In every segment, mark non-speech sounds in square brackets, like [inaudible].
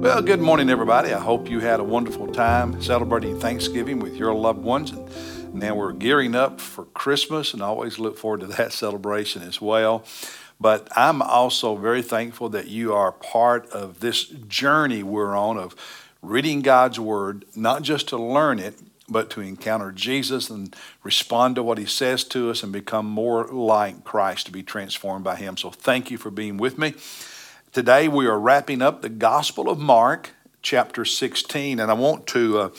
Well, good morning, everybody. I hope you had a wonderful time celebrating Thanksgiving with your loved ones. And now we're gearing up for Christmas, and I always look forward to that [laughs] celebration as well. But I'm also very thankful that you are part of this journey we're on of reading God's Word, not just to learn it, but to encounter Jesus and respond to what He says to us and become more like Christ to be transformed by Him. So thank you for being with me. Today we are wrapping up the Gospel of Mark, chapter 16, and I want to uh,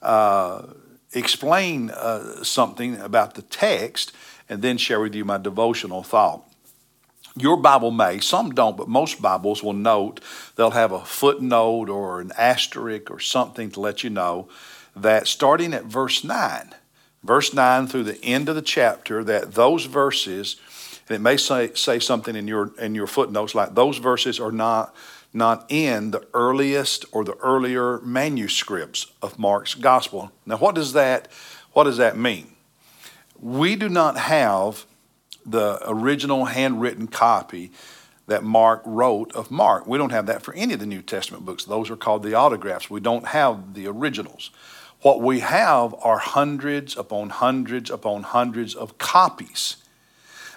uh, explain uh, something about the text and then share with you my devotional thought. Your Bible may, some don't, but most Bibles will note, they'll have a footnote or an asterisk or something to let you know that starting at verse 9, verse 9 through the end of the chapter, that those verses and it may say, say something in your, in your footnotes like those verses are not, not in the earliest or the earlier manuscripts of Mark's gospel. Now, what does that, what does that mean? We do not have the original handwritten copy that Mark wrote of Mark. We don't have that for any of the New Testament books. Those are called the autographs. We don't have the originals. What we have are hundreds upon hundreds upon hundreds of copies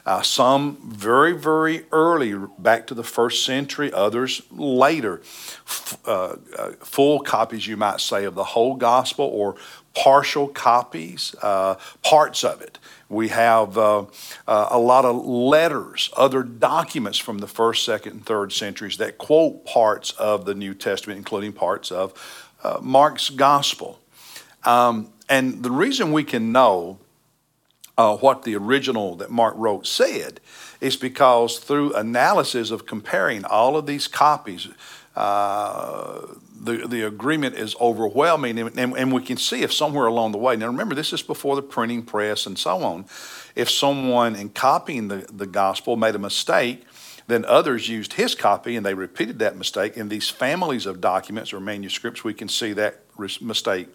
uh, some very, very early, back to the first century, others later. F- uh, uh, full copies, you might say, of the whole gospel or partial copies, uh, parts of it. We have uh, uh, a lot of letters, other documents from the first, second, and third centuries that quote parts of the New Testament, including parts of Mark's gospel. Um, and the reason we can know uh, what the original that Mark wrote said is because through analysis of comparing all of these copies, uh, the, the agreement is overwhelming, and, and, and, we can see if somewhere along the way, now remember, this is before the printing press and so on, if someone in copying the, the gospel made a mistake, then others used his copy and they repeated that mistake. In these families of documents or manuscripts, we can see that mistake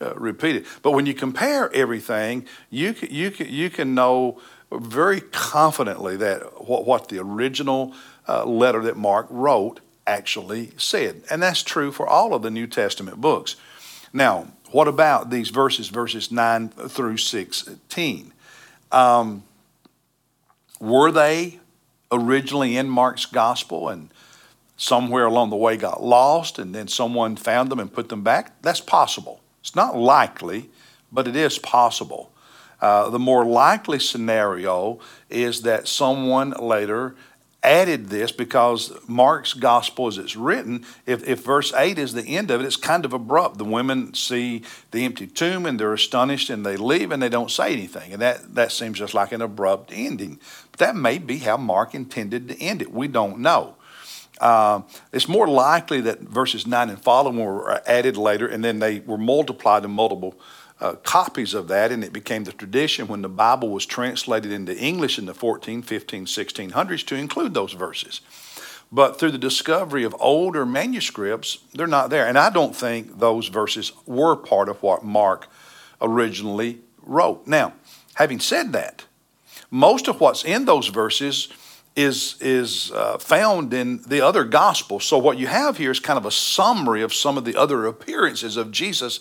uh, repeated. But when you compare everything, you can, you can, you can know very confidently that what, what the original uh, letter that Mark wrote actually said. And that's true for all of the New Testament books. Now, what about these verses, verses 9 through 16? Um, were they originally in Mark's gospel and somewhere along the way got lost and then someone found them and put them back? That's possible. It's not likely, but it is possible. Uh, the more likely scenario is that someone later added this because Mark's gospel, as it's written, if, if verse 8 is the end of it, it's kind of abrupt. The women see the empty tomb and they're astonished and they leave and they don't say anything. And that, that seems just like an abrupt ending. But that may be how Mark intended to end it. We don't know. Uh, it's more likely that verses 9 and following were added later and then they were multiplied in multiple uh, copies of that, and it became the tradition when the Bible was translated into English in the 14, 15, 1600s to include those verses. But through the discovery of older manuscripts, they're not there. And I don't think those verses were part of what Mark originally wrote. Now, having said that, most of what's in those verses is, is uh, found in the other gospels. So, what you have here is kind of a summary of some of the other appearances of Jesus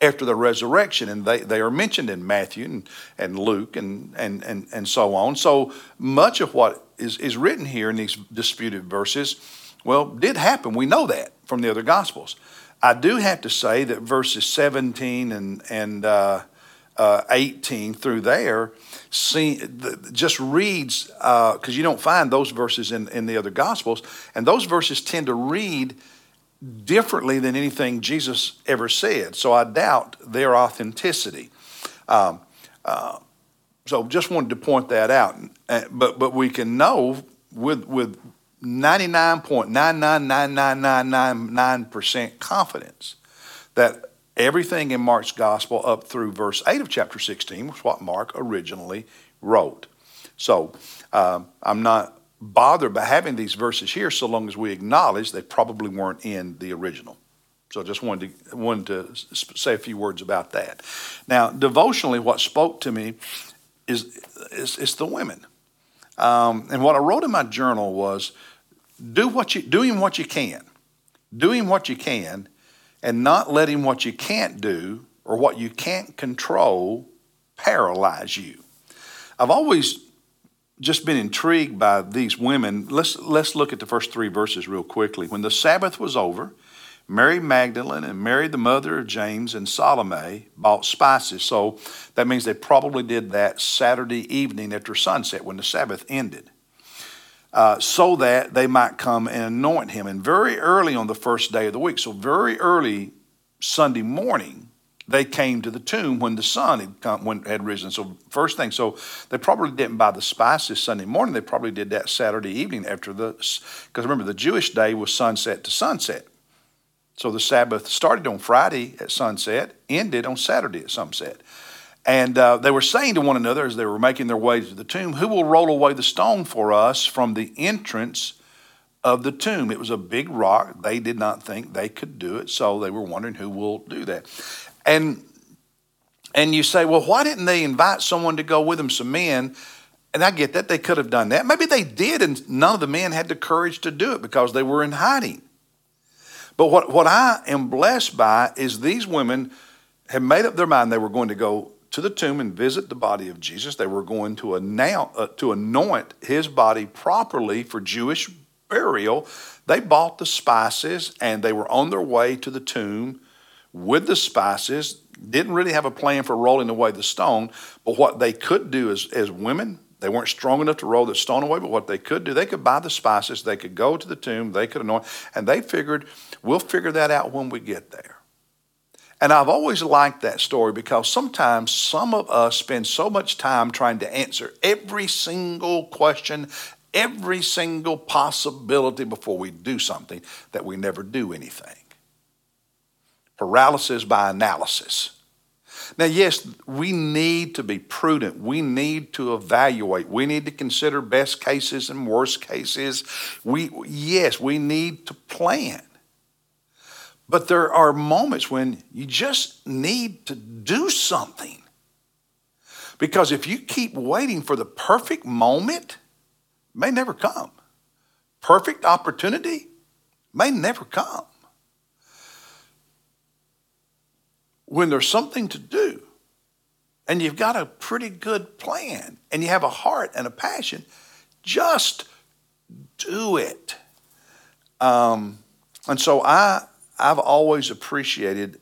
after the resurrection, and they, they are mentioned in Matthew and, and Luke and, and, and, and so on. So, much of what is, is written here in these disputed verses, well, did happen. We know that from the other gospels. I do have to say that verses 17 and, and uh, uh, 18 through there see, just reads, because uh, you don't find those verses in, in the other Gospels, and those verses tend to read differently than anything Jesus ever said. So I doubt their authenticity. Um, uh, so just wanted to point that out. But, but we can know with, with 99.9999999% confidence that Everything in Mark's gospel up through verse 8 of chapter 16 was what Mark originally wrote. So um, I'm not bothered by having these verses here so long as we acknowledge they probably weren't in the original. So I just wanted to, wanted to say a few words about that. Now, devotionally, what spoke to me is, is, is the women. Um, and what I wrote in my journal was do what you, doing what you can doing what you can and not letting what you can't do or what you can't control paralyze you. I've always just been intrigued by these women. Let's, let's look at the first three verses real quickly. When the Sabbath was over, Mary Magdalene and Mary, the mother of James, and Salome bought spices. So that means they probably did that Saturday evening after sunset when the Sabbath ended. Uh, so that they might come and anoint him. And very early on the first day of the week, so very early Sunday morning, they came to the tomb when the sun had come, when had risen. So first thing, so they probably didn't buy the spices Sunday morning. They probably did that Saturday evening after the, because remember the Jewish day was sunset to sunset. So the Sabbath started on Friday at sunset, ended on Saturday at sunset. And uh, they were saying to one another as they were making their way to the tomb, Who will roll away the stone for us from the entrance of the tomb? It was a big rock. They did not think they could do it, so they were wondering who will do that. And and you say, well, why didn't they invite someone to go with them, some men? And I get that they could have done that. Maybe they did, and none of the men had the courage to do it because they were in hiding. But what, what I am blessed by is these women have made up their mind they were going to go to the tomb and visit the body of Jesus. They were going to, uh, to anoint his body properly for Jewish burial. They bought the spices and they were on their way to the tomb with the spices. Didn't really have a plan for rolling away the stone, but what they could do as, as women, they weren't strong enough to roll the stone away, but what they could do, they could buy the spices, they could go to the tomb, they could anoint, and they figured, we'll figure that out when we get there. And I've always liked that story because sometimes some of us spend so much time trying to answer every single question, every single possibility before we do something that we never do anything. Paralysis by analysis. Now, yes, we need to be prudent. We need to evaluate. We need to consider best cases and worst cases. We, yes, we need to plan. But there are moments when you just need to do something. Because if you keep waiting for the perfect moment, may never come. Perfect opportunity may never come. when there's something to do and you've got a pretty good plan and you have a heart and a passion, just do it. Um, and so I, I've always appreciated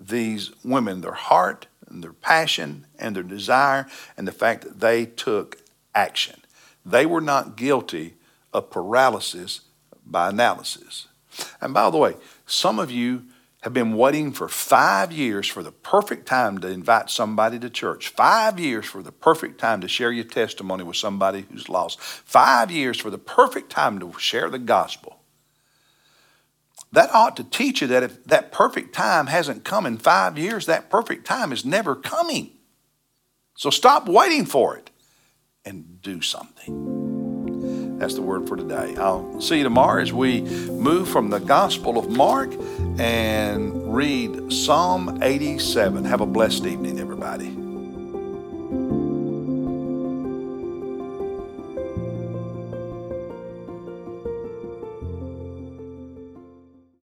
these women, their heart and their passion and their desire, and the fact that they took action. They were not guilty of paralysis by analysis. And by the way, some of you have been waiting for five years for the perfect time to invite somebody to church. Five years for the perfect time to share your testimony with somebody who's lost. Five years for the perfect time to share the gospel. That ought to teach you that if that perfect time hasn't come in five years, that perfect time is never coming. So stop waiting for it and do something. That's the word for today. I'll see you tomorrow as we move from the Gospel of Mark and read Psalm 87. Have a blessed evening, everybody.